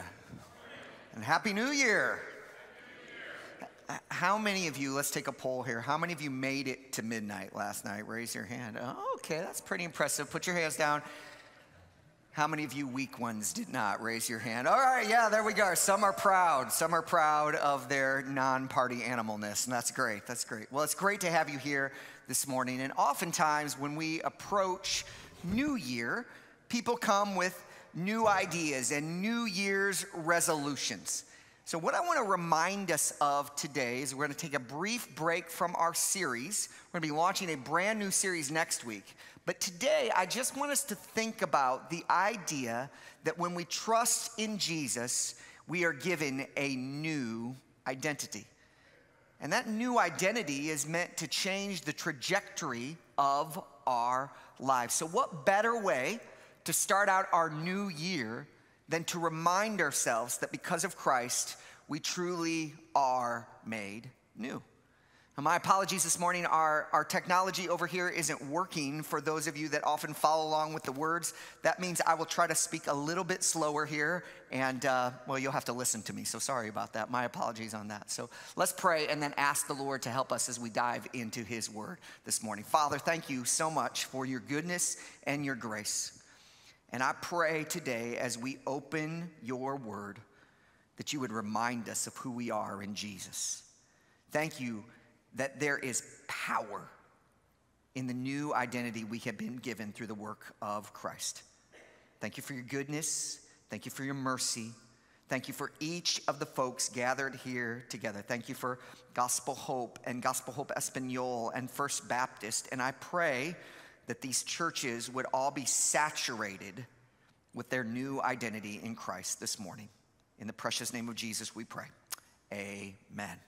morning. And Happy New Year. How many of you, let's take a poll here, how many of you made it to midnight last night? Raise your hand. Oh, okay, that's pretty impressive. Put your hands down. How many of you weak ones did not raise your hand? All right, yeah, there we go. Some are proud. Some are proud of their non party animalness, and that's great. That's great. Well, it's great to have you here this morning. And oftentimes, when we approach New Year, people come with new ideas and New Year's resolutions. So, what I want to remind us of today is we're going to take a brief break from our series. We're going to be launching a brand new series next week. But today, I just want us to think about the idea that when we trust in Jesus, we are given a new identity. And that new identity is meant to change the trajectory of our lives. So, what better way to start out our new year than to remind ourselves that because of Christ, we truly are made new? My apologies this morning. Our, our technology over here isn't working for those of you that often follow along with the words. That means I will try to speak a little bit slower here, and uh, well, you'll have to listen to me. So sorry about that. My apologies on that. So let's pray and then ask the Lord to help us as we dive into His word this morning. Father, thank you so much for your goodness and your grace. And I pray today as we open your word that you would remind us of who we are in Jesus. Thank you that there is power in the new identity we have been given through the work of Christ. Thank you for your goodness. Thank you for your mercy. Thank you for each of the folks gathered here together. Thank you for Gospel Hope and Gospel Hope Espanol and First Baptist. And I pray that these churches would all be saturated with their new identity in Christ this morning. In the precious name of Jesus, we pray. Amen.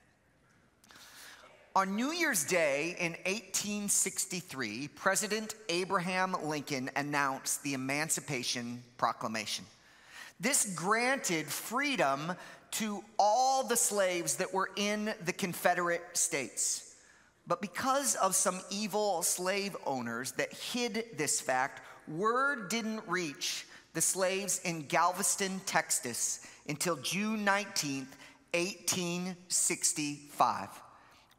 On New Year's Day in 1863, President Abraham Lincoln announced the Emancipation Proclamation. This granted freedom to all the slaves that were in the Confederate States. But because of some evil slave owners that hid this fact, word didn't reach the slaves in Galveston, Texas until June 19th, 1865.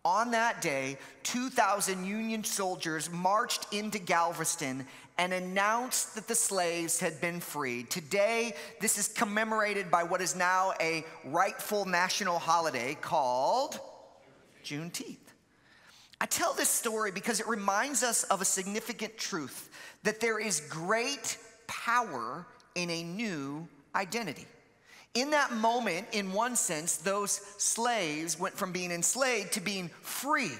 On that day, 2,000 Union soldiers marched into Galveston and announced that the slaves had been freed. Today, this is commemorated by what is now a rightful national holiday called Juneteenth. I tell this story because it reminds us of a significant truth that there is great power in a new identity in that moment, in one sense, those slaves went from being enslaved to being free.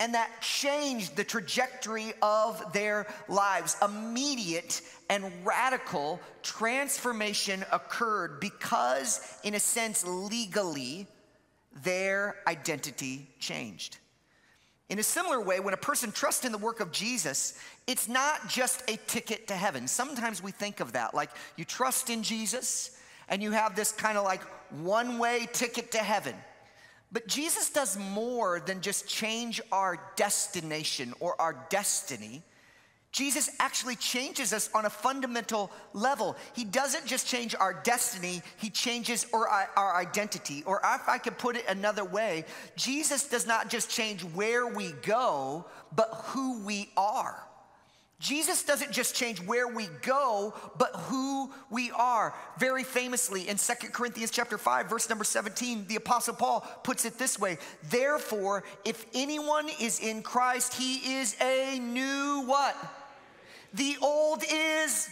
And that changed the trajectory of their lives. Immediate and radical transformation occurred because, in a sense, legally, their identity changed. In a similar way, when a person trusts in the work of Jesus, it's not just a ticket to heaven. Sometimes we think of that like you trust in Jesus and you have this kind of like one way ticket to heaven. But Jesus does more than just change our destination or our destiny. Jesus actually changes us on a fundamental level. He doesn't just change our destiny, He changes our, uh, our identity. Or if I could put it another way, Jesus does not just change where we go, but who we are. Jesus doesn't just change where we go, but who we are. Very famously in Second Corinthians chapter 5, verse number 17, the apostle Paul puts it this way: Therefore, if anyone is in Christ, he is a new what? The old is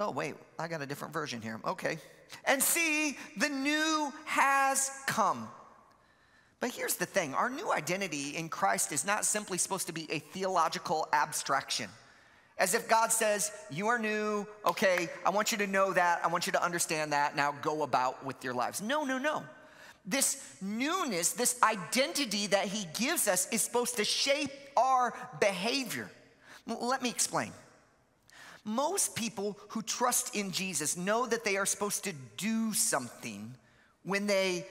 Oh, wait, I got a different version here. Okay. And see, the new has come. But here's the thing our new identity in Christ is not simply supposed to be a theological abstraction. As if God says, You are new, okay, I want you to know that, I want you to understand that, now go about with your lives. No, no, no. This newness, this identity that He gives us is supposed to shape our behavior. Let me explain. Most people who trust in Jesus know that they are supposed to do something when they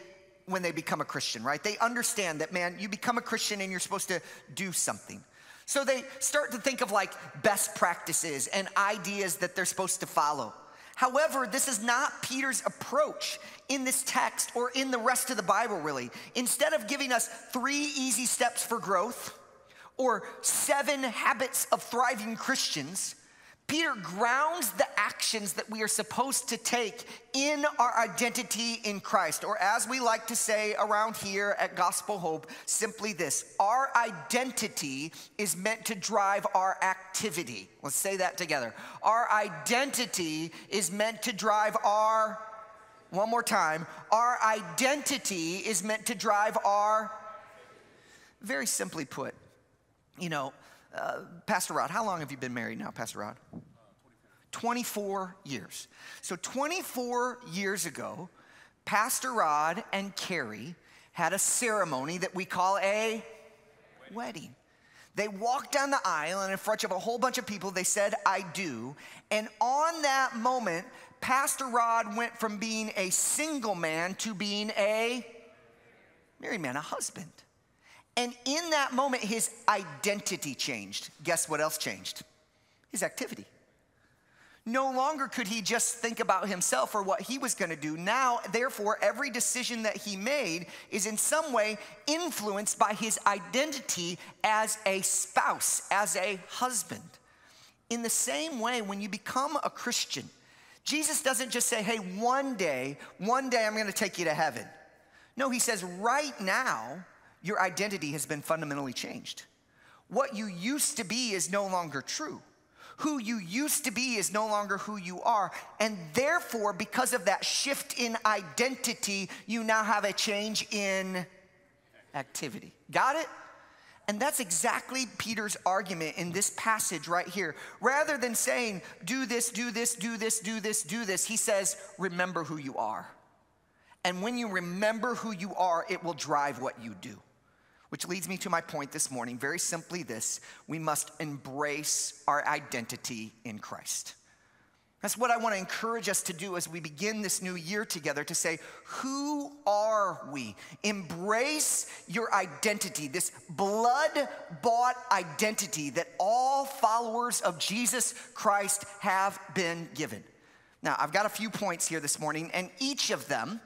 when they become a Christian, right? They understand that, man, you become a Christian and you're supposed to do something. So they start to think of like best practices and ideas that they're supposed to follow. However, this is not Peter's approach in this text or in the rest of the Bible, really. Instead of giving us three easy steps for growth or seven habits of thriving Christians, Peter grounds the actions that we are supposed to take in our identity in Christ, or as we like to say around here at Gospel Hope, simply this our identity is meant to drive our activity. Let's say that together. Our identity is meant to drive our, one more time, our identity is meant to drive our, very simply put, you know, uh, Pastor Rod, how long have you been married now, Pastor Rod? 24 years. So 24 years ago, Pastor Rod and Carrie had a ceremony that we call a wedding. They walked down the aisle, and in front of a whole bunch of people, they said, I do. And on that moment, Pastor Rod went from being a single man to being a married man, a husband. And in that moment, his identity changed. Guess what else changed? His activity. No longer could he just think about himself or what he was going to do. Now, therefore, every decision that he made is in some way influenced by his identity as a spouse, as a husband. In the same way, when you become a Christian, Jesus doesn't just say, hey, one day, one day I'm going to take you to heaven. No, he says, right now, your identity has been fundamentally changed. What you used to be is no longer true. Who you used to be is no longer who you are. And therefore, because of that shift in identity, you now have a change in activity. Got it? And that's exactly Peter's argument in this passage right here. Rather than saying, do this, do this, do this, do this, do this, he says, remember who you are. And when you remember who you are, it will drive what you do. Which leads me to my point this morning very simply this we must embrace our identity in Christ. That's what I want to encourage us to do as we begin this new year together to say, Who are we? Embrace your identity, this blood bought identity that all followers of Jesus Christ have been given. Now, I've got a few points here this morning, and each of them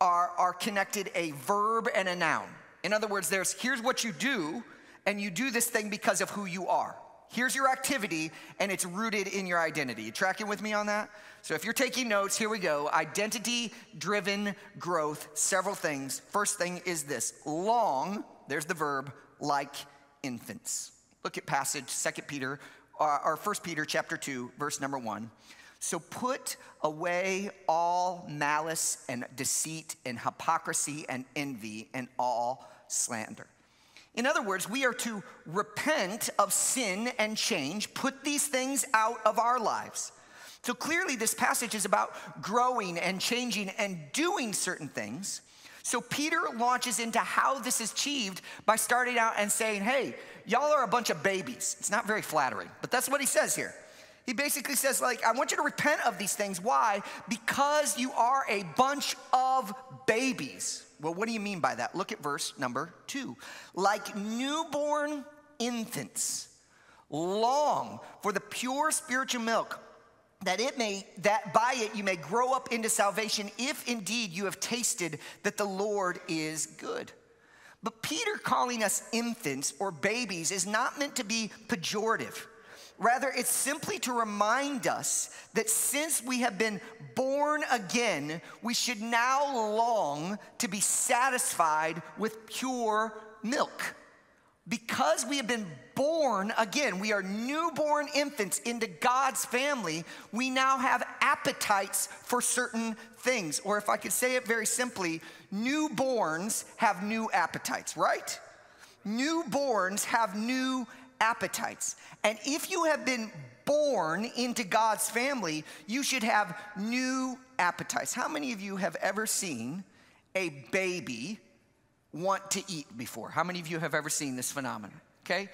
are, are connected a verb and a noun. In other words, there's here's what you do, and you do this thing because of who you are. Here's your activity, and it's rooted in your identity. You tracking with me on that? So if you're taking notes, here we go. Identity driven growth, several things. First thing is this long, there's the verb, like infants. Look at passage, Second Peter, or First Peter chapter 2, verse number 1. So put away all malice and deceit and hypocrisy and envy and all slander. In other words, we are to repent of sin and change, put these things out of our lives. So clearly, this passage is about growing and changing and doing certain things. So Peter launches into how this is achieved by starting out and saying, Hey, y'all are a bunch of babies. It's not very flattering, but that's what he says here. He basically says, like, I want you to repent of these things. Why? Because you are a bunch of babies. Well, what do you mean by that? Look at verse number two. Like newborn infants, long for the pure spiritual milk, that it may that by it you may grow up into salvation if indeed you have tasted that the Lord is good. But Peter calling us infants or babies is not meant to be pejorative. Rather, it's simply to remind us that since we have been born again, we should now long to be satisfied with pure milk. Because we have been born again, we are newborn infants into God's family, we now have appetites for certain things. Or if I could say it very simply, newborns have new appetites, right? Newborns have new appetites. And if you have been born into God's family, you should have new appetites. How many of you have ever seen a baby want to eat before? How many of you have ever seen this phenomenon? Okay?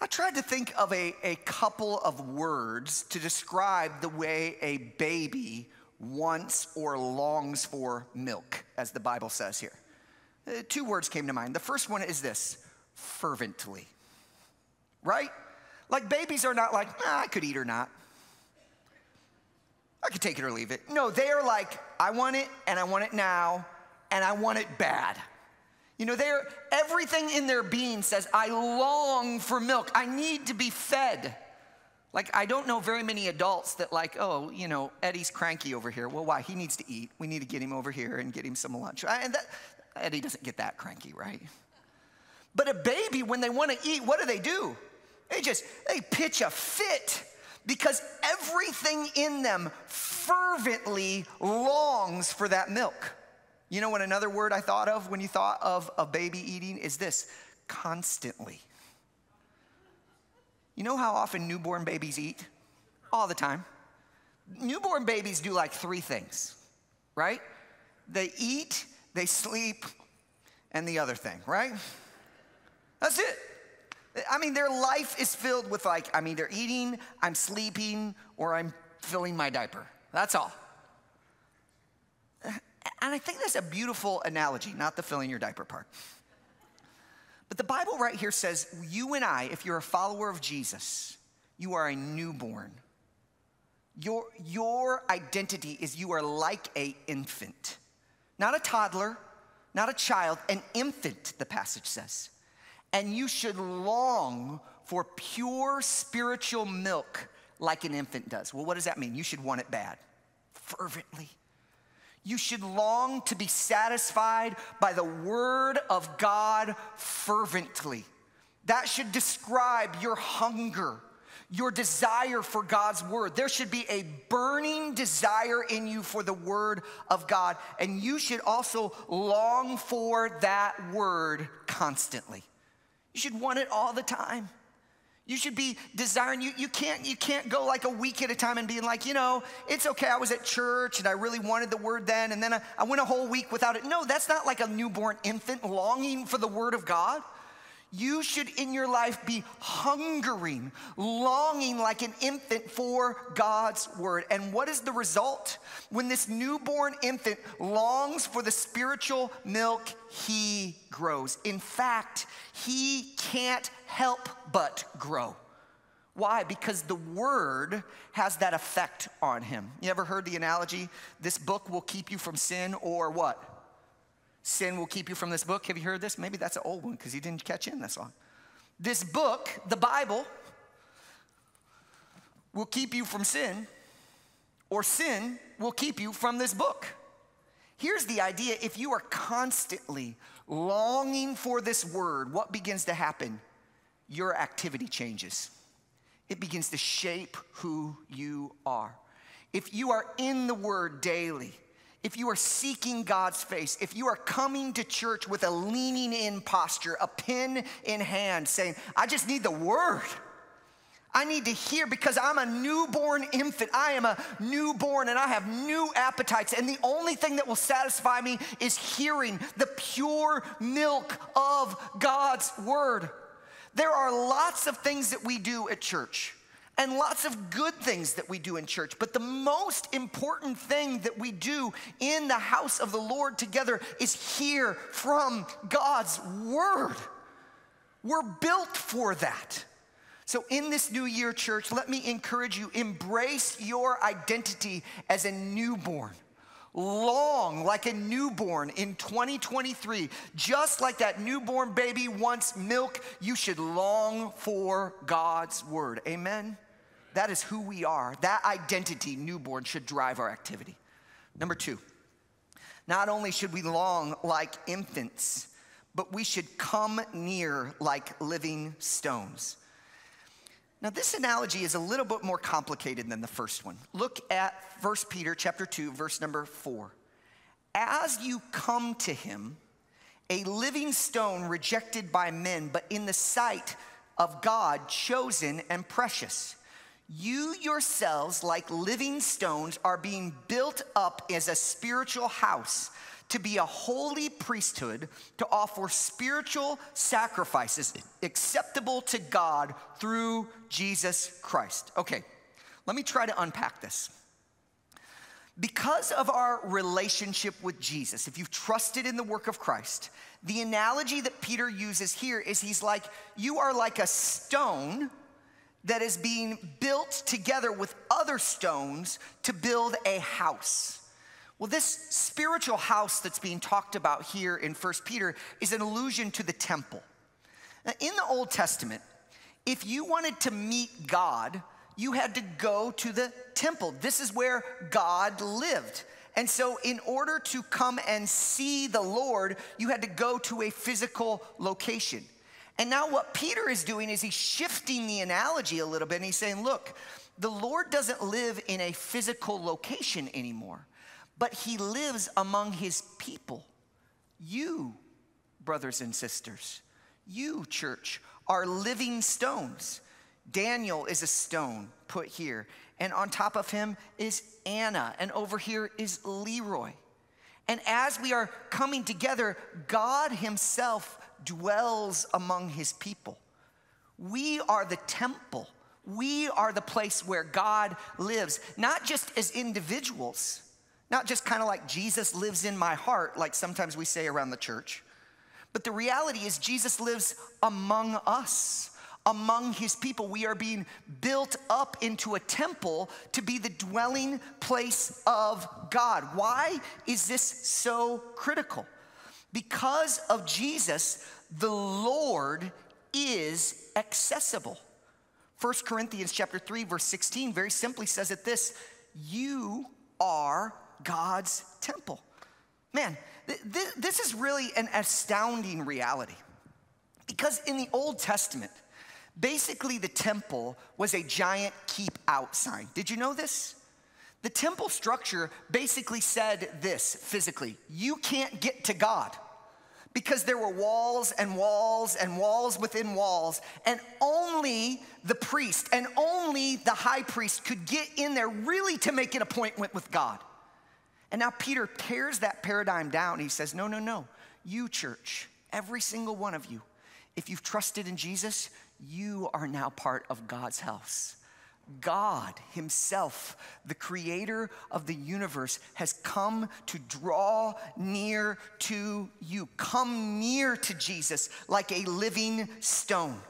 I tried to think of a, a couple of words to describe the way a baby wants or longs for milk, as the Bible says here. Uh, two words came to mind. The first one is this fervently right? Like babies are not like, I could eat or not. I could take it or leave it. No, they are like, I want it and I want it now and I want it bad. You know, they're everything in their being says, I long for milk. I need to be fed. Like, I don't know very many adults that, like, oh, you know, Eddie's cranky over here. Well, why? He needs to eat. We need to get him over here and get him some lunch. And that, Eddie doesn't get that cranky, right? But a baby, when they want to eat, what do they do? They just, they pitch a fit because everything in them fervently longs for that milk. You know what another word I thought of when you thought of a baby eating is this constantly. You know how often newborn babies eat? All the time. Newborn babies do like three things, right? They eat, they sleep, and the other thing, right? That's it. I mean, their life is filled with like, I mean, they're eating, I'm sleeping, or I'm filling my diaper. That's all. And I think that's a beautiful analogy, not the filling your diaper part. But the Bible right here says, you and I, if you're a follower of Jesus, you are a newborn. Your, your identity is you are like a infant, not a toddler, not a child, an infant, the passage says. And you should long for pure spiritual milk like an infant does. Well, what does that mean? You should want it bad, fervently. You should long to be satisfied by the word of God fervently. That should describe your hunger, your desire for God's word. There should be a burning desire in you for the word of God. And you should also long for that word constantly. You should want it all the time. You should be desiring, you, you, can't, you can't go like a week at a time and being like, you know, it's okay, I was at church and I really wanted the word then, and then I, I went a whole week without it. No, that's not like a newborn infant longing for the word of God. You should in your life be hungering, longing like an infant for God's word. And what is the result? When this newborn infant longs for the spiritual milk, he grows. In fact, he can't help but grow. Why? Because the word has that effect on him. You ever heard the analogy, this book will keep you from sin, or what? Sin will keep you from this book. Have you heard this? Maybe that's an old one because you didn't catch in this long. This book, the Bible, will keep you from sin, or sin will keep you from this book. Here's the idea if you are constantly longing for this word, what begins to happen? Your activity changes. It begins to shape who you are. If you are in the word daily, if you are seeking God's face, if you are coming to church with a leaning in posture, a pen in hand, saying, I just need the word. I need to hear because I'm a newborn infant. I am a newborn and I have new appetites. And the only thing that will satisfy me is hearing the pure milk of God's word. There are lots of things that we do at church and lots of good things that we do in church. But the most important thing that we do in the house of the Lord together is hear from God's word. We're built for that. So, in this new year, church, let me encourage you embrace your identity as a newborn long like a newborn in 2023. Just like that newborn baby wants milk, you should long for God's word. Amen? That is who we are. That identity, newborn, should drive our activity. Number two, not only should we long like infants, but we should come near like living stones. Now, this analogy is a little bit more complicated than the first one. Look at 1 Peter chapter 2, verse number 4. As you come to him, a living stone rejected by men, but in the sight of God, chosen and precious you yourselves, like living stones, are being built up as a spiritual house to be a holy priesthood to offer spiritual sacrifices acceptable to God through Jesus Christ. Okay, let me try to unpack this. Because of our relationship with Jesus, if you've trusted in the work of Christ, the analogy that Peter uses here is he's like, you are like a stone that is being built together with other stones to build a house. Well, this spiritual house that's being talked about here in 1 Peter is an allusion to the temple. Now, in the Old Testament, if you wanted to meet God, you had to go to the temple. This is where God lived. And so, in order to come and see the Lord, you had to go to a physical location. And now, what Peter is doing is he's shifting the analogy a little bit and he's saying, look, the Lord doesn't live in a physical location anymore, but he lives among his people. You, brothers and sisters, you, church, are living stones. Daniel is a stone put here, and on top of him is Anna, and over here is Leroy. And as we are coming together, God Himself dwells among His people. We are the temple. We are the place where God lives, not just as individuals, not just kind of like Jesus lives in my heart, like sometimes we say around the church, but the reality is Jesus lives among us among his people. We are being built up into a temple to be the dwelling place of God. Why is this so critical? Because of Jesus, the Lord is accessible. 1 Corinthians chapter 3 verse 16 very simply says it this, you are God's temple. Man, th- th- this is really an astounding reality. Because in the Old Testament, Basically, the temple was a giant keep out sign. Did you know this? The temple structure basically said this physically you can't get to God because there were walls and walls and walls within walls, and only the priest and only the high priest could get in there really to make an appointment with God. And now Peter tears that paradigm down. He says, No, no, no. You, church, every single one of you, if you've trusted in Jesus, you are now part of God's house. God Himself, the creator of the universe, has come to draw near to you. Come near to Jesus like a living stone.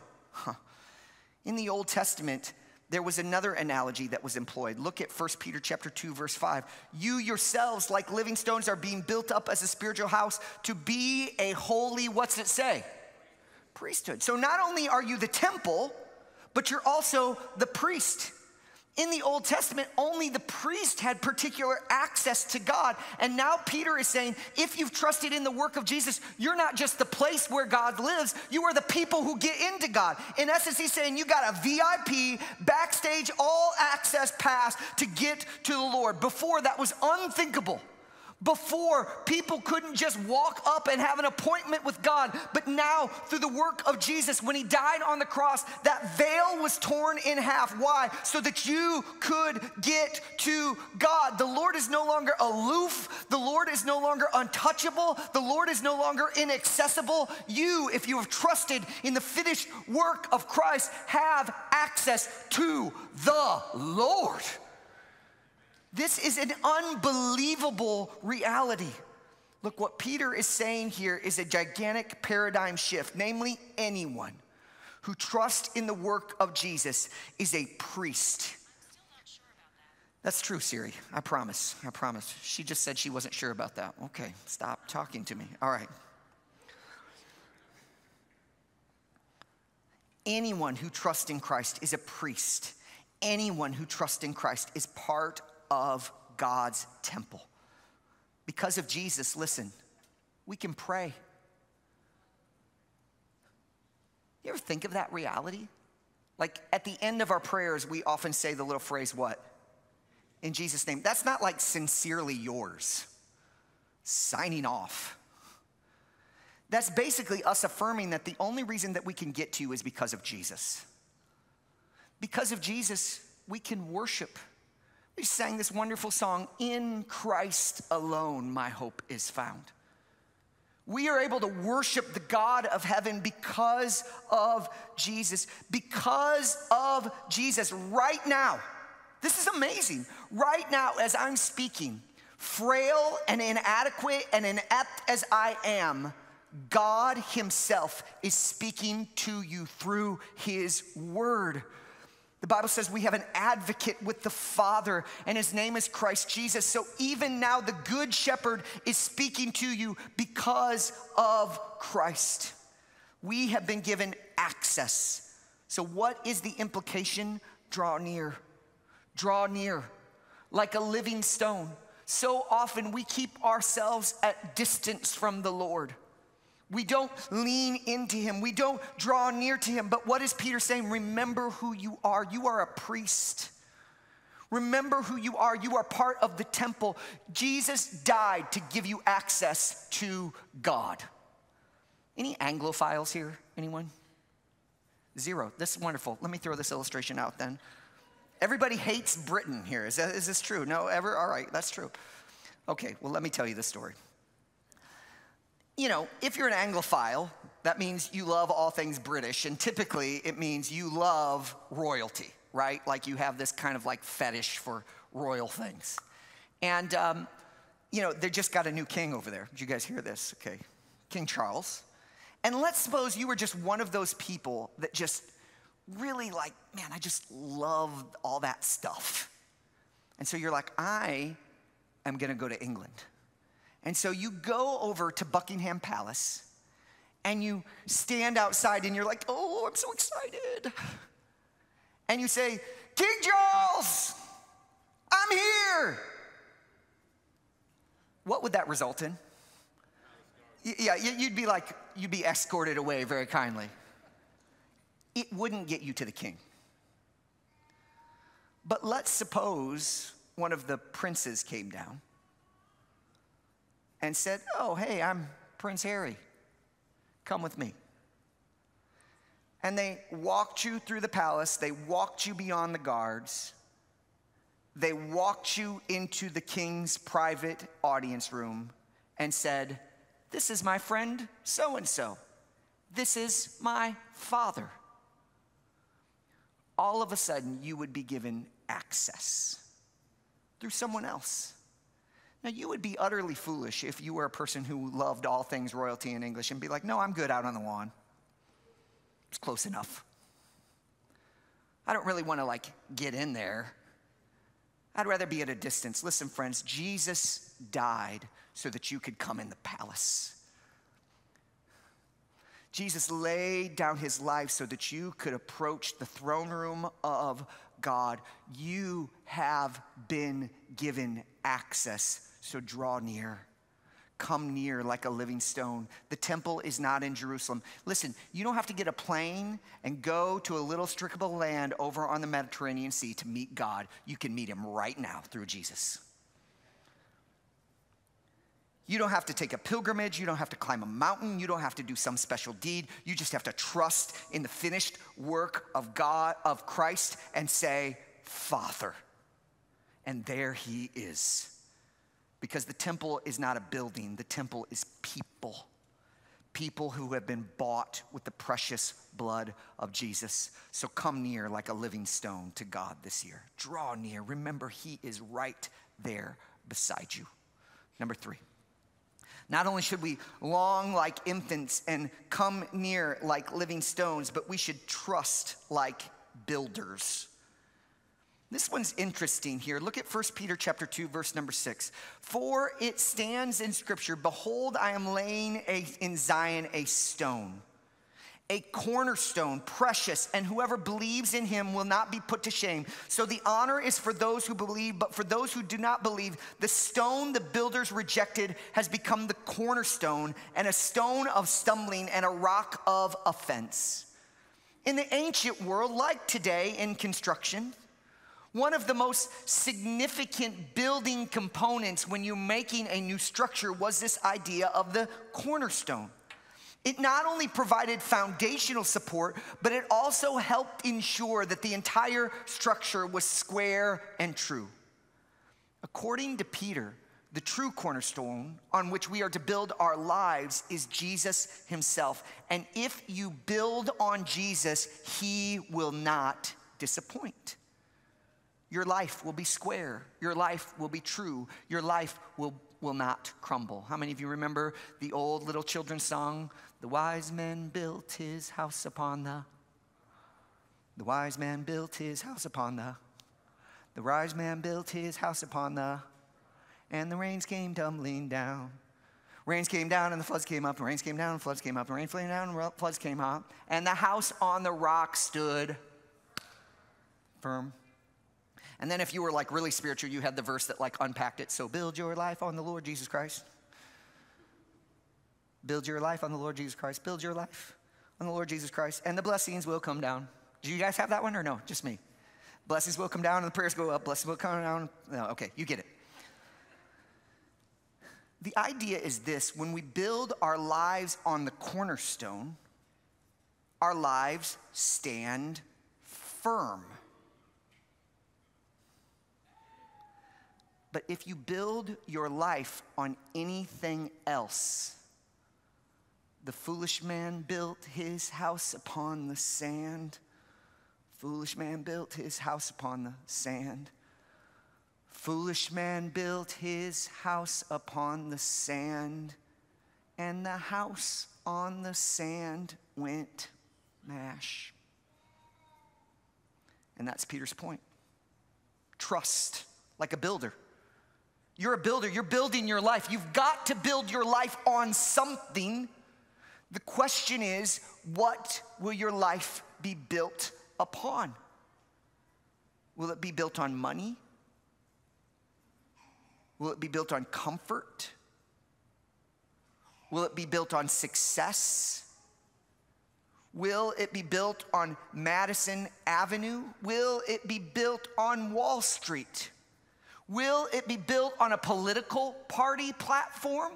In the Old Testament, there was another analogy that was employed. Look at 1 Peter chapter 2 verse 5. You yourselves like living stones are being built up as a spiritual house to be a holy what's it say? priesthood. So not only are you the temple, but you're also the priest. In the Old Testament, only the priest had particular access to God. And now Peter is saying, if you've trusted in the work of Jesus, you're not just the place where God lives, you are the people who get into God. In essence, he's saying you got a VIP, backstage, all access pass to get to the Lord. Before that was unthinkable. Before, people couldn't just walk up and have an appointment with God, but now, through the work of Jesus, when He died on the cross, that veil was torn in half. Why? So that you could get to God. The Lord is no longer aloof, the Lord is no longer untouchable, the Lord is no longer inaccessible. You, if you have trusted in the finished work of Christ, have access to the Lord. This is an unbelievable reality. Look, what Peter is saying here is a gigantic paradigm shift, namely, anyone who trusts in the work of Jesus is a priest. That's true, Siri. I promise. I promise. She just said she wasn't sure about that. Okay, stop talking to me. All right. Anyone who trusts in Christ is a priest. Anyone who trusts in Christ is part of God's temple. Because of Jesus, listen, we can pray. You ever think of that reality? Like at the end of our prayers, we often say the little phrase, What? In Jesus' name. That's not like sincerely yours, signing off. That's basically us affirming that the only reason that we can get to you is because of Jesus. Because of Jesus, we can worship we sang this wonderful song, In Christ Alone My Hope is Found. We are able to worship the God of heaven because of Jesus. Because of Jesus, right now. This is amazing. Right now, as I'm speaking, frail and inadequate and inept as I am, God Himself is speaking to you through His Word. The Bible says we have an advocate with the Father, and his name is Christ Jesus. So even now, the Good Shepherd is speaking to you because of Christ. We have been given access. So, what is the implication? Draw near. Draw near like a living stone. So often we keep ourselves at distance from the Lord. We don't lean into him. We don't draw near to him. But what is Peter saying? Remember who you are. You are a priest. Remember who you are. You are part of the temple. Jesus died to give you access to God. Any Anglophiles here? Anyone? Zero. This is wonderful. Let me throw this illustration out then. Everybody hates Britain here. Is, that, is this true? No, ever? All right, that's true. Okay, well, let me tell you the story you know, if you're an Anglophile, that means you love all things British, and typically it means you love royalty, right? Like you have this kind of like fetish for royal things. And, um, you know, they just got a new king over there. Did you guys hear this? Okay. King Charles. And let's suppose you were just one of those people that just really like, man, I just love all that stuff. And so you're like, I am gonna go to England. And so you go over to Buckingham Palace and you stand outside and you're like, oh, I'm so excited. And you say, King Charles, I'm here. What would that result in? Yeah, you'd be like, you'd be escorted away very kindly. It wouldn't get you to the king. But let's suppose one of the princes came down and said, Oh, hey, I'm Prince Harry. Come with me. And they walked you through the palace, they walked you beyond the guards, they walked you into the king's private audience room and said, This is my friend so and so. This is my father. All of a sudden, you would be given access through someone else. Now, you would be utterly foolish if you were a person who loved all things royalty in English and be like, no, I'm good out on the lawn. It's close enough. I don't really want to like get in there. I'd rather be at a distance. Listen, friends, Jesus died so that you could come in the palace. Jesus laid down his life so that you could approach the throne room of God. You have been given access so draw near. Come near like a living stone. The temple is not in Jerusalem. Listen, you don't have to get a plane and go to a little of land over on the Mediterranean Sea to meet God. You can meet him right now through Jesus. You don't have to take a pilgrimage. You don't have to climb a mountain. You don't have to do some special deed. You just have to trust in the finished work of God, of Christ, and say, Father. And there he is because the temple is not a building, the temple is people. People who have been bought with the precious blood of Jesus. So come near like a living stone to God this year. Draw near. Remember, He is right there beside you. Number three. Not only should we long like infants and come near like living stones, but we should trust like builders. This one's interesting here. Look at 1 Peter chapter 2 verse number 6. For it stands in scripture, behold I am laying a, in Zion a stone, a cornerstone, precious, and whoever believes in him will not be put to shame. So the honor is for those who believe, but for those who do not believe, the stone the builders rejected has become the cornerstone and a stone of stumbling and a rock of offense. In the ancient world, like today in construction, one of the most significant building components when you're making a new structure was this idea of the cornerstone. It not only provided foundational support, but it also helped ensure that the entire structure was square and true. According to Peter, the true cornerstone on which we are to build our lives is Jesus himself. And if you build on Jesus, he will not disappoint. Your life will be square. Your life will be true. Your life will, will not crumble. How many of you remember the old little children's song? The wise man built his house upon the. The wise man built his house upon the, the wise man built his house upon the, and the rains came tumbling down. Rains came down and the floods came up, and rains came down and floods came up, and rain came down and floods came up, and the house on the rock stood firm. And then if you were like really spiritual, you had the verse that like unpacked it. So build your life on the Lord Jesus Christ. Build your life on the Lord Jesus Christ. Build your life on the Lord Jesus Christ, and the blessings will come down. Do you guys have that one or no? Just me. Blessings will come down and the prayers go up. Blessings will come down. No, okay, you get it. The idea is this when we build our lives on the cornerstone, our lives stand firm. But if you build your life on anything else, the foolish man built his house upon the sand. Foolish man built his house upon the sand. Foolish man built his house upon the sand, and the house on the sand went mash. And that's Peter's point. Trust like a builder. You're a builder, you're building your life. You've got to build your life on something. The question is, what will your life be built upon? Will it be built on money? Will it be built on comfort? Will it be built on success? Will it be built on Madison Avenue? Will it be built on Wall Street? Will it be built on a political party platform?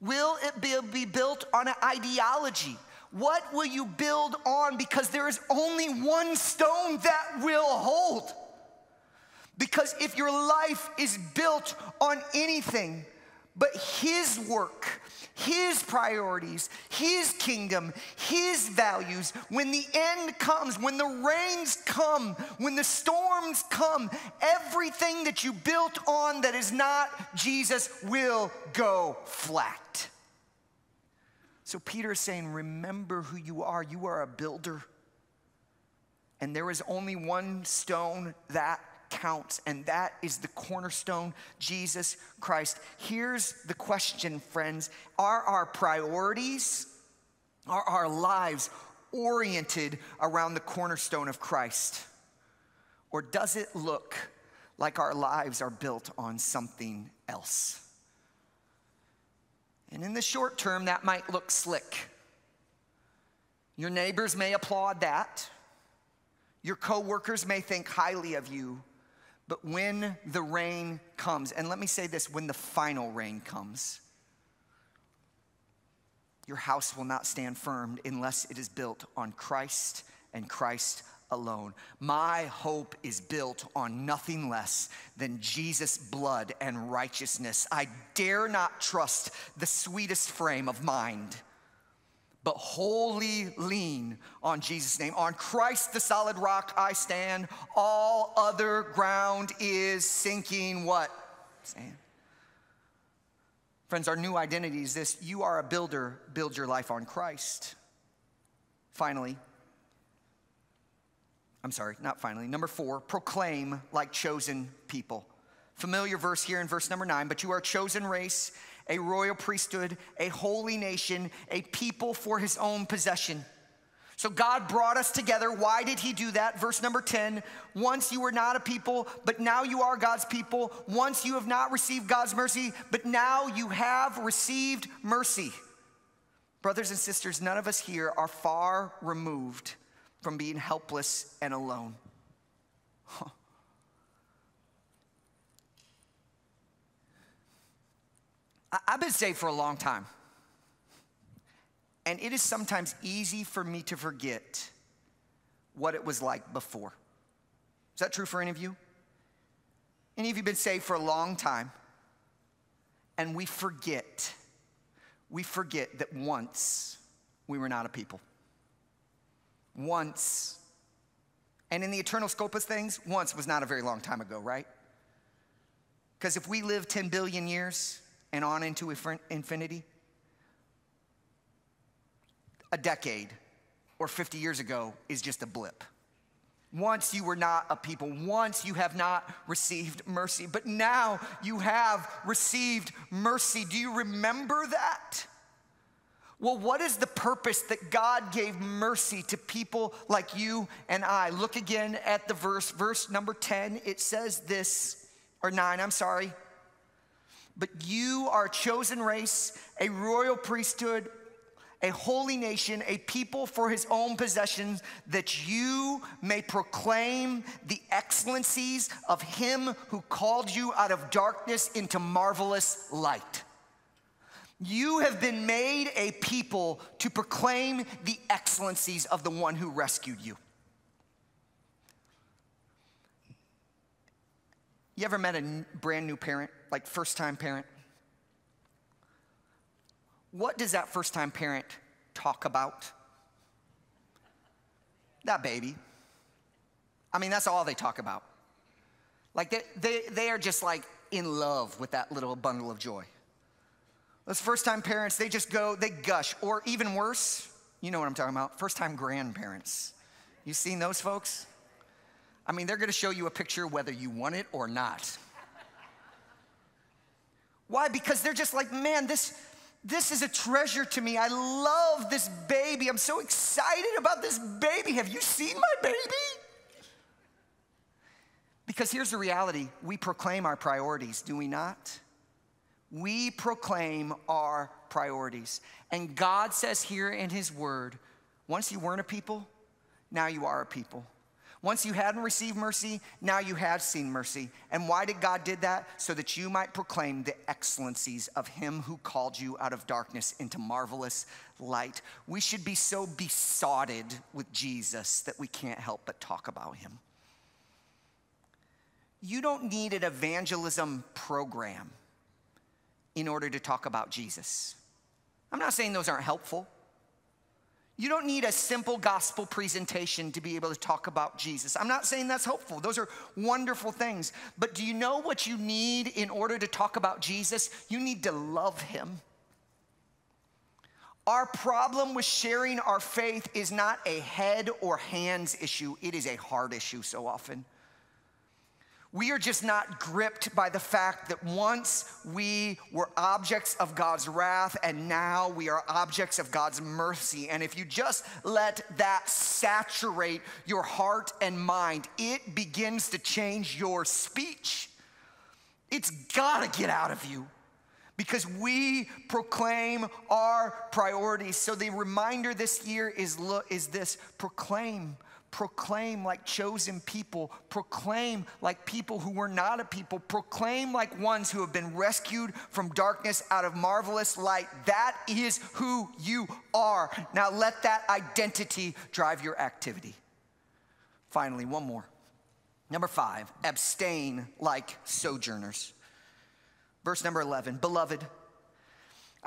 Will it be, built on an ideology? What will you build on? Because there is only one stone that will hold. Because if your life is built on anything but His work, his priorities, His kingdom, His values. When the end comes, when the rains come, when the storms come, everything that you built on that is not Jesus will go flat. So Peter is saying, Remember who you are. You are a builder. And there is only one stone that counts, and that is the cornerstone, Jesus Christ. Here's the question, friends Are our priorities, are our lives oriented around the cornerstone of Christ? Or does it look like our lives are built on something else? And in the short term, that might look slick. Your neighbors may applaud that. Your coworkers may think highly of you. But when the rain comes, and let me say this when the final rain comes, your house will not stand firm unless it is built on Christ and Christ alone. My hope is built on nothing less than Jesus' blood and righteousness. I dare not trust the sweetest frame of mind but wholly lean on Jesus' name. On Christ, the solid rock, I stand. All other ground is sinking what? Sand. Friends, our new identity is this you are a builder, build your life on Christ. Finally, I'm sorry, not finally. Number four, proclaim like chosen people. Familiar verse here in verse number nine, but you are a chosen race a royal priesthood, a holy nation, a people for his own possession. So God brought us together. Why did he do that? Verse number 10 Once you were not a people, but now you are God's people. Once you have not received God's mercy, but now you have received mercy. Brothers and sisters, none of us here are far removed from being helpless and alone. Huh. I've been saved for a long time. And it is sometimes easy for me to forget what it was like before. Is that true for any of you? Any of you been saved for a long time? And we forget, we forget that once we were not a people. Once, and in the eternal scope of things, once was not a very long time ago, right? Because if we live 10 billion years, and on into infinity? A decade or 50 years ago is just a blip. Once you were not a people. Once you have not received mercy. But now you have received mercy. Do you remember that? Well, what is the purpose that God gave mercy to people like you and I? Look again at the verse, verse number 10. It says this, or 9, I'm sorry. But you are a chosen race, a royal priesthood, a holy nation, a people for his own possessions, that you may proclaim the excellencies of him who called you out of darkness into marvelous light. You have been made a people to proclaim the excellencies of the one who rescued you. You ever met a brand new parent, like first time parent? What does that first time parent talk about? That baby. I mean, that's all they talk about. Like they, they, they are just like in love with that little bundle of joy. Those first time parents, they just go, they gush. Or even worse, you know what I'm talking about, first time grandparents. You seen those folks? I mean, they're gonna show you a picture whether you want it or not. Why? Because they're just like, man, this, this is a treasure to me. I love this baby. I'm so excited about this baby. Have you seen my baby? Because here's the reality we proclaim our priorities, do we not? We proclaim our priorities. And God says here in His Word once you weren't a people, now you are a people. Once you hadn't received mercy, now you have seen mercy. And why did God did that? So that you might proclaim the excellencies of him who called you out of darkness into marvelous light. We should be so besotted with Jesus that we can't help but talk about him. You don't need an evangelism program in order to talk about Jesus. I'm not saying those aren't helpful. You don't need a simple gospel presentation to be able to talk about Jesus. I'm not saying that's hopeful. Those are wonderful things. But do you know what you need in order to talk about Jesus? You need to love him. Our problem with sharing our faith is not a head or hands issue, it is a heart issue so often. We are just not gripped by the fact that once we were objects of God's wrath and now we are objects of God's mercy. And if you just let that saturate your heart and mind, it begins to change your speech. It's gotta get out of you because we proclaim our priorities. So the reminder this year is, is this proclaim proclaim like chosen people, proclaim like people who were not a people, proclaim like ones who have been rescued from darkness out of marvelous light. That is who you are. Now let that identity drive your activity. Finally, one more. Number five, abstain like sojourners. Verse number 11, beloved,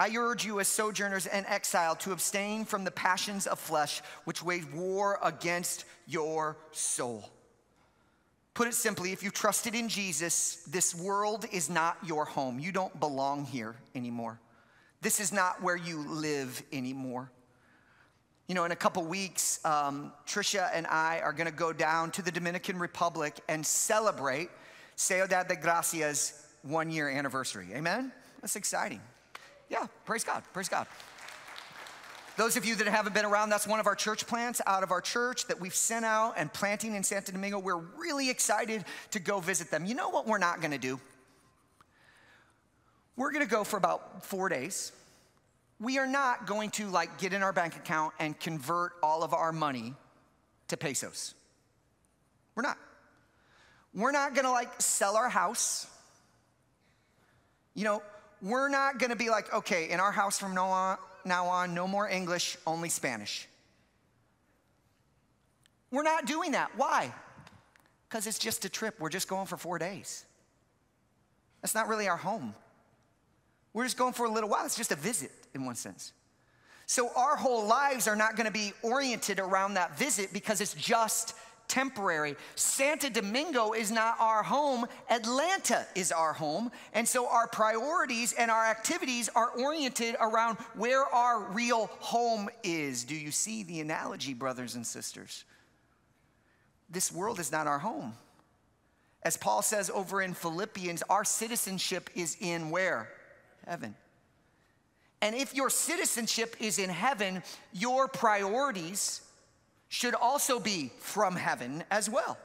I urge you, as sojourners and exile, to abstain from the passions of flesh which wage war against your soul. Put it simply, if you trusted in Jesus, this world is not your home. You don't belong here anymore. This is not where you live anymore. You know, in a couple weeks, um, Trisha and I are gonna go down to the Dominican Republic and celebrate Ciudad de Gracia's one year anniversary. Amen? That's exciting. Yeah, praise God, praise God. Those of you that haven't been around, that's one of our church plants out of our church that we've sent out and planting in Santo Domingo. We're really excited to go visit them. You know what we're not gonna do? We're gonna go for about four days. We are not going to like get in our bank account and convert all of our money to pesos. We're not. We're not gonna like sell our house. You know, we're not gonna be like, okay, in our house from now on, now on, no more English, only Spanish. We're not doing that. Why? Because it's just a trip. We're just going for four days. That's not really our home. We're just going for a little while. It's just a visit in one sense. So our whole lives are not gonna be oriented around that visit because it's just temporary. Santo Domingo is not our home, Atlanta is our home. And so our priorities and our activities are oriented around where our real home is. Do you see the analogy, brothers and sisters? this world is not our home. As Paul says over in Philippians, our citizenship is in where? Heaven. And if your citizenship is in heaven, your priorities should also be from heaven as well.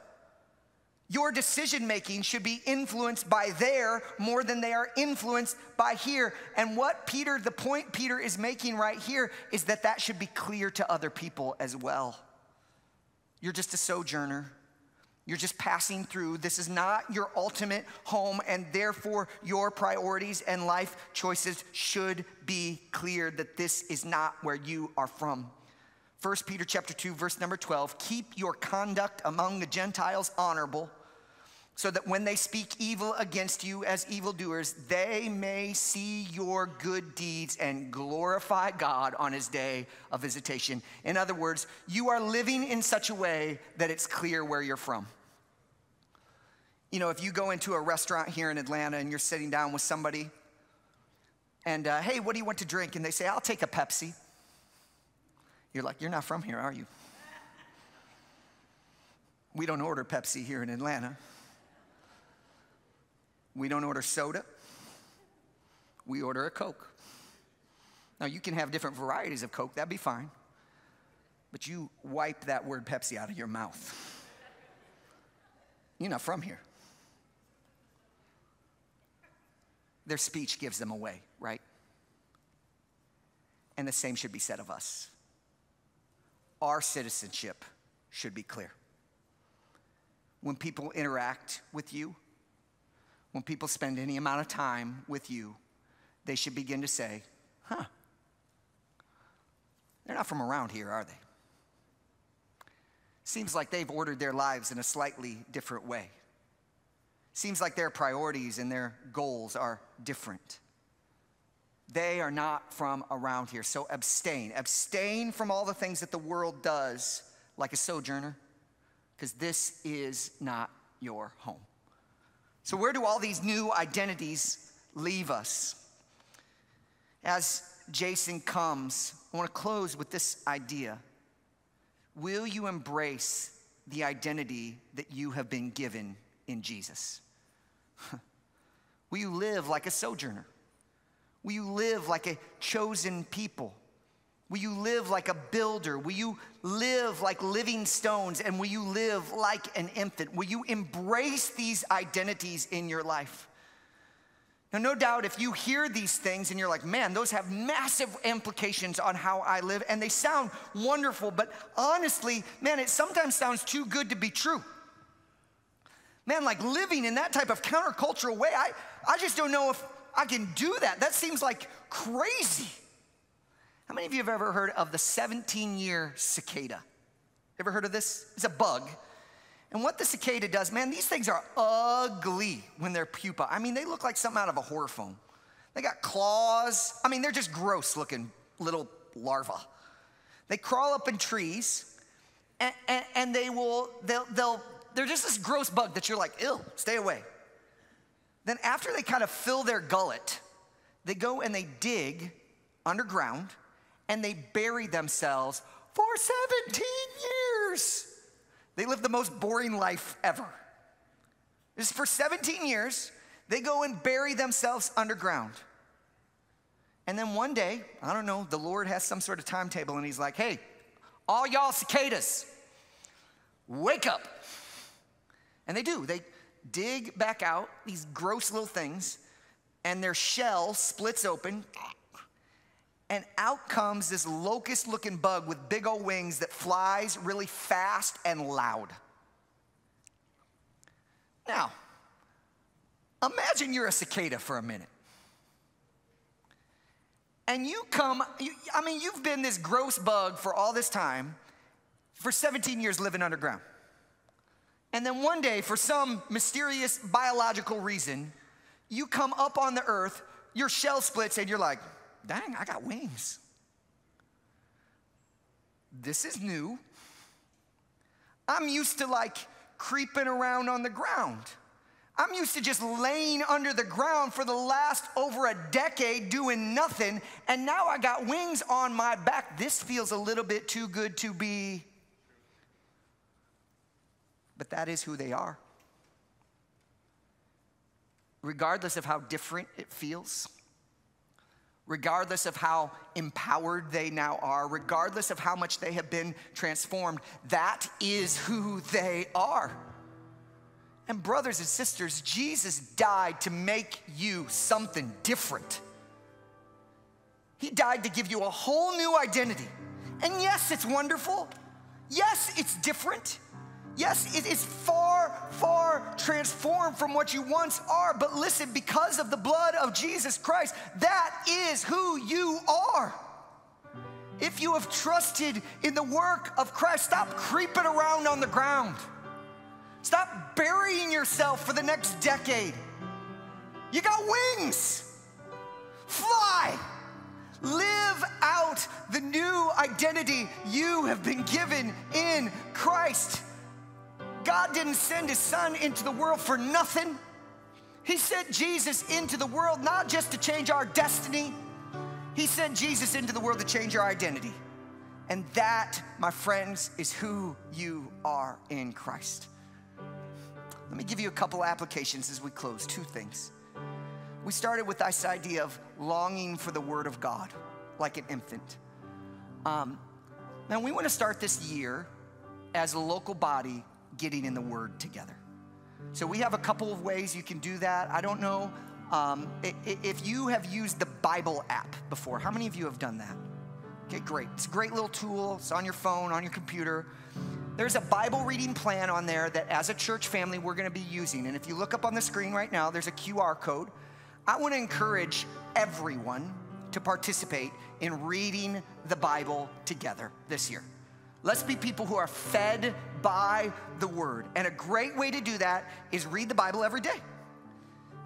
Your decision making should be influenced by there more than they are influenced by here. And what Peter, the point Peter is making right here is that that should be clear to other people as well. You're just a sojourner. You're just passing through. This is not your ultimate home, and therefore your priorities and life choices should be clear that this is not where you are from. 1 Peter chapter 2 verse number 12 keep your conduct among the Gentiles honorable so that when they speak evil against you as evildoers they may see your good deeds and glorify God on his day of visitation in other words you are living in such a way that it's clear where you're from you know, if you go into a restaurant here in Atlanta and you're sitting down with somebody, and uh, hey, what do you want to drink? And they say, I'll take a Pepsi. You're like, You're not from here, are you? We don't order Pepsi here in Atlanta. We don't order soda. We order a Coke. Now, you can have different varieties of Coke, that'd be fine. But you wipe that word Pepsi out of your mouth. You're not from here. their speech gives them away, right? And the same should be said of us. Our citizenship should be clear. When people interact with you, when people spend any amount of time with you, they should begin to say, huh, they're not from around here, are they? Seems like they've ordered their lives in a slightly different way. Seems like their priorities and their goals are different. They are not from around here. So abstain. Abstain from all the things that the world does like a sojourner, because this is not your home. So, where do all these new identities leave us? As Jason comes, I want to close with this idea Will you embrace the identity that you have been given in Jesus? Will you live like a sojourner? Will you live like a chosen people? Will you live like a builder? Will you live like living stones? And will you live like an infant? Will you embrace these identities in your life? Now, no doubt if you hear these things and you're like, man, those have massive implications on how I live, and they sound wonderful, but honestly, man, it sometimes sounds too good to be true. Man, like living in that type of countercultural way, I, I just don't know if I can do that. That seems like crazy. How many of you have ever heard of the 17 year cicada? Ever heard of this? It's a bug. And what the cicada does, man, these things are ugly when they're pupa. I mean, they look like something out of a horror film. They got claws. I mean, they're just gross looking little larvae. They crawl up in trees and, and, and they will, they'll, they'll they're just this gross bug that you're like, ill, stay away. Then after they kind of fill their gullet, they go and they dig underground and they bury themselves for 17 years. They live the most boring life ever. Is for 17 years. They go and bury themselves underground. And then one day, I don't know, the Lord has some sort of timetable and he's like, hey, all y'all cicadas, wake up. And they do. They dig back out these gross little things, and their shell splits open, and out comes this locust looking bug with big old wings that flies really fast and loud. Now, imagine you're a cicada for a minute. And you come, you, I mean, you've been this gross bug for all this time, for 17 years living underground. And then one day, for some mysterious biological reason, you come up on the earth, your shell splits, and you're like, dang, I got wings. This is new. I'm used to like creeping around on the ground. I'm used to just laying under the ground for the last over a decade doing nothing, and now I got wings on my back. This feels a little bit too good to be but that is who they are. Regardless of how different it feels, regardless of how empowered they now are, regardless of how much they have been transformed, that is who they are. And, brothers and sisters, Jesus died to make you something different. He died to give you a whole new identity. And yes, it's wonderful. Yes, it's different. Yes, it is far, far transformed from what you once are. But listen, because of the blood of Jesus Christ, that is who you are. If you have trusted in the work of Christ, stop creeping around on the ground. Stop burying yourself for the next decade. You got wings. Fly. Live out the new identity you have been given in Christ. God didn't send his son into the world for nothing. He sent Jesus into the world not just to change our destiny, he sent Jesus into the world to change our identity. And that, my friends, is who you are in Christ. Let me give you a couple applications as we close. Two things. We started with this idea of longing for the Word of God like an infant. Um, now, we want to start this year as a local body getting in the Word together. So, we have a couple of ways you can do that. I don't know um, if you have used the Bible app before. How many of you have done that? Okay, great. It's a great little tool. It's on your phone, on your computer. There's a Bible reading plan on there that, as a church family, we're going to be using. And if you look up on the screen right now, there's a QR code. I want to encourage everyone to participate in reading the Bible together this year. Let's be people who are fed by the Word. And a great way to do that is read the Bible every day.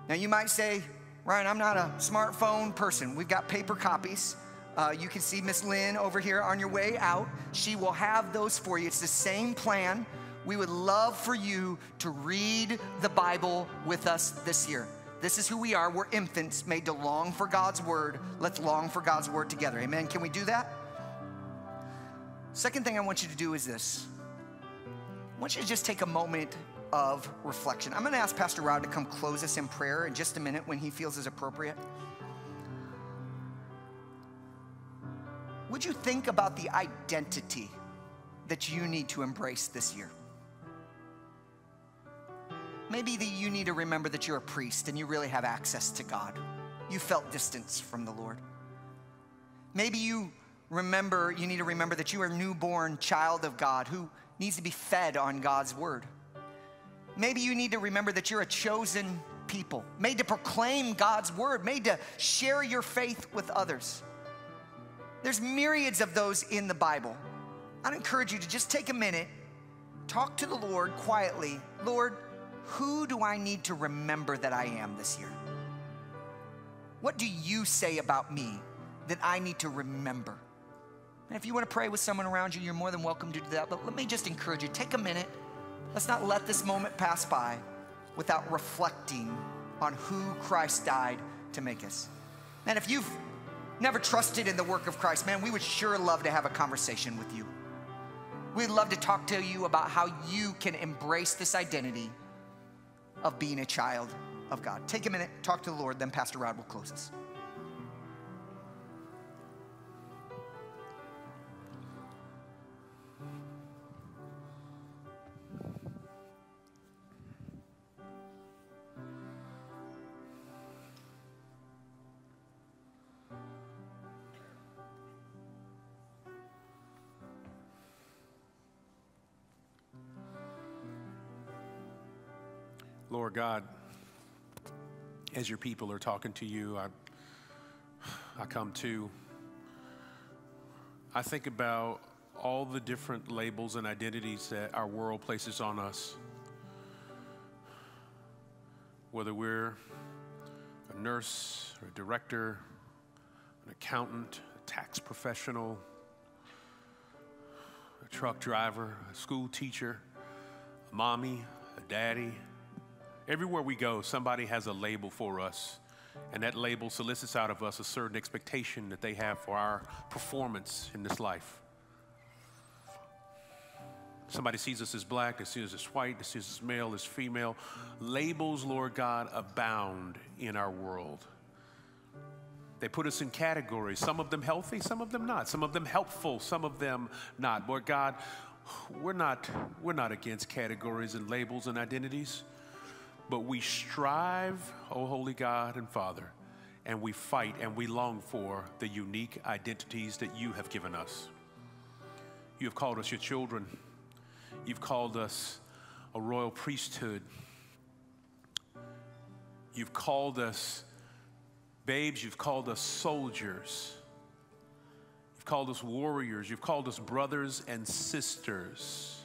Now, you might say, Ryan, I'm not a smartphone person. We've got paper copies. Uh, you can see Miss Lynn over here on your way out. She will have those for you. It's the same plan. We would love for you to read the Bible with us this year. This is who we are. We're infants made to long for God's word. Let's long for God's word together. Amen. Can we do that? Second thing I want you to do is this I want you to just take a moment of reflection. I'm going to ask Pastor Rod to come close us in prayer in just a minute when he feels is appropriate. Would you think about the identity that you need to embrace this year? Maybe that you need to remember that you're a priest and you really have access to God. You felt distance from the Lord. Maybe you remember, you need to remember that you are a newborn child of God who needs to be fed on God's word. Maybe you need to remember that you're a chosen people, made to proclaim God's word, made to share your faith with others. There's myriads of those in the Bible. I'd encourage you to just take a minute, talk to the Lord quietly. Lord, who do I need to remember that I am this year? What do you say about me that I need to remember? And if you want to pray with someone around you, you're more than welcome to do that. But let me just encourage you take a minute. Let's not let this moment pass by without reflecting on who Christ died to make us. And if you've never trusted in the work of Christ, man, we would sure love to have a conversation with you. We'd love to talk to you about how you can embrace this identity of being a child of God. Take a minute, talk to the Lord, then Pastor Rod will close us. Lord God, as your people are talking to you, I, I come to, I think about all the different labels and identities that our world places on us. Whether we're a nurse or a director, an accountant, a tax professional, a truck driver, a school teacher, a mommy, a daddy, Everywhere we go, somebody has a label for us, and that label solicits out of us a certain expectation that they have for our performance in this life. Somebody sees us as black, they see us as white, they see us as male, as female. Labels, Lord God, abound in our world. They put us in categories, some of them healthy, some of them not, some of them helpful, some of them not. Lord God, we're not, we're not against categories and labels and identities, but we strive, oh holy God and Father, and we fight and we long for the unique identities that you have given us. You have called us your children. You've called us a royal priesthood. You've called us babes. You've called us soldiers. You've called us warriors. You've called us brothers and sisters.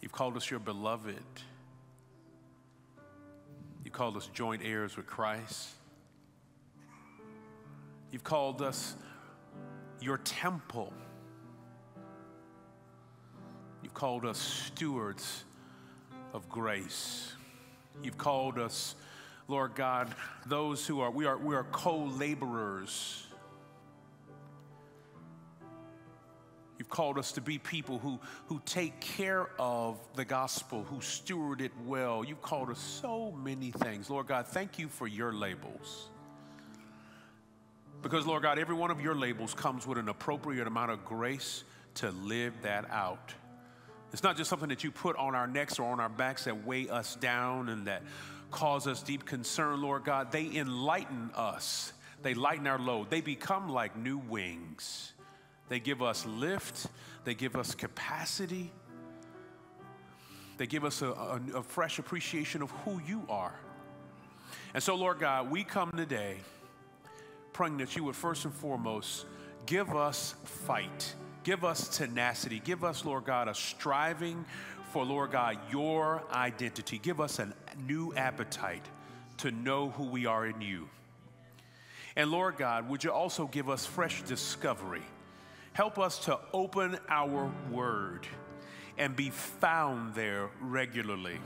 You've called us your beloved. Called us joint heirs with Christ. You've called us your temple. You've called us stewards of grace. You've called us, Lord God, those who are, we are, we are co laborers. You've called us to be people who, who take care of the gospel, who steward it well. You've called us so many things. Lord God, thank you for your labels. Because, Lord God, every one of your labels comes with an appropriate amount of grace to live that out. It's not just something that you put on our necks or on our backs that weigh us down and that cause us deep concern, Lord God. They enlighten us, they lighten our load, they become like new wings. They give us lift, they give us capacity, they give us a, a, a fresh appreciation of who you are. And so, Lord God, we come today praying that you would first and foremost give us fight Give us tenacity. Give us, Lord God, a striving for, Lord God, your identity. Give us a new appetite to know who we are in you. And Lord God, would you also give us fresh discovery? Help us to open our word and be found there regularly.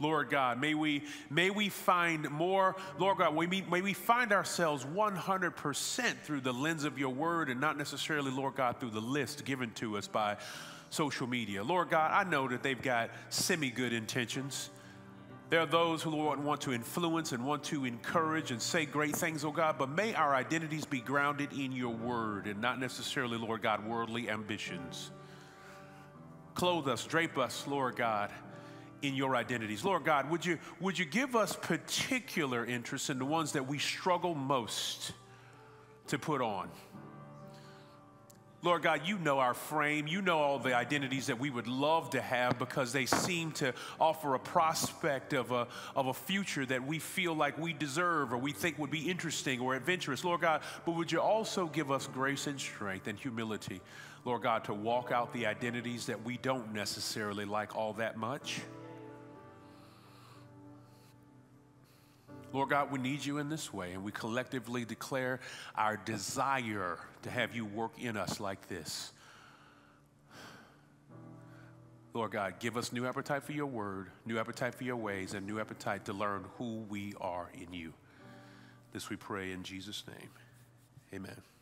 Lord God. May we, may we find more, Lord God, may we, may we find ourselves 100% through the lens of your word and not necessarily, Lord God, through the list given to us by social media. Lord God, I know that they've got semi good intentions. There are those who Lord, want to influence and want to encourage and say great things, oh God, but may our identities be grounded in your word and not necessarily, Lord God, worldly ambitions. Clothe us, drape us, Lord God in your identities. Lord God, would you, would you give us particular interest in the ones that we struggle most to put on? Lord God, you know our frame. You know all the identities that we would love to have because they seem to offer a prospect of a, of a future that we feel like we deserve or we think would be interesting or adventurous. Lord God, but would you also give us grace and strength and humility, Lord God, to walk out the identities that we don't necessarily like all that much? Lord God, we need you in this way, and we collectively declare our desire to have you work in us like this. Lord God, give us new appetite for your word, new appetite for your ways, and new appetite to learn who we are in you. This we pray in Jesus' name. Amen.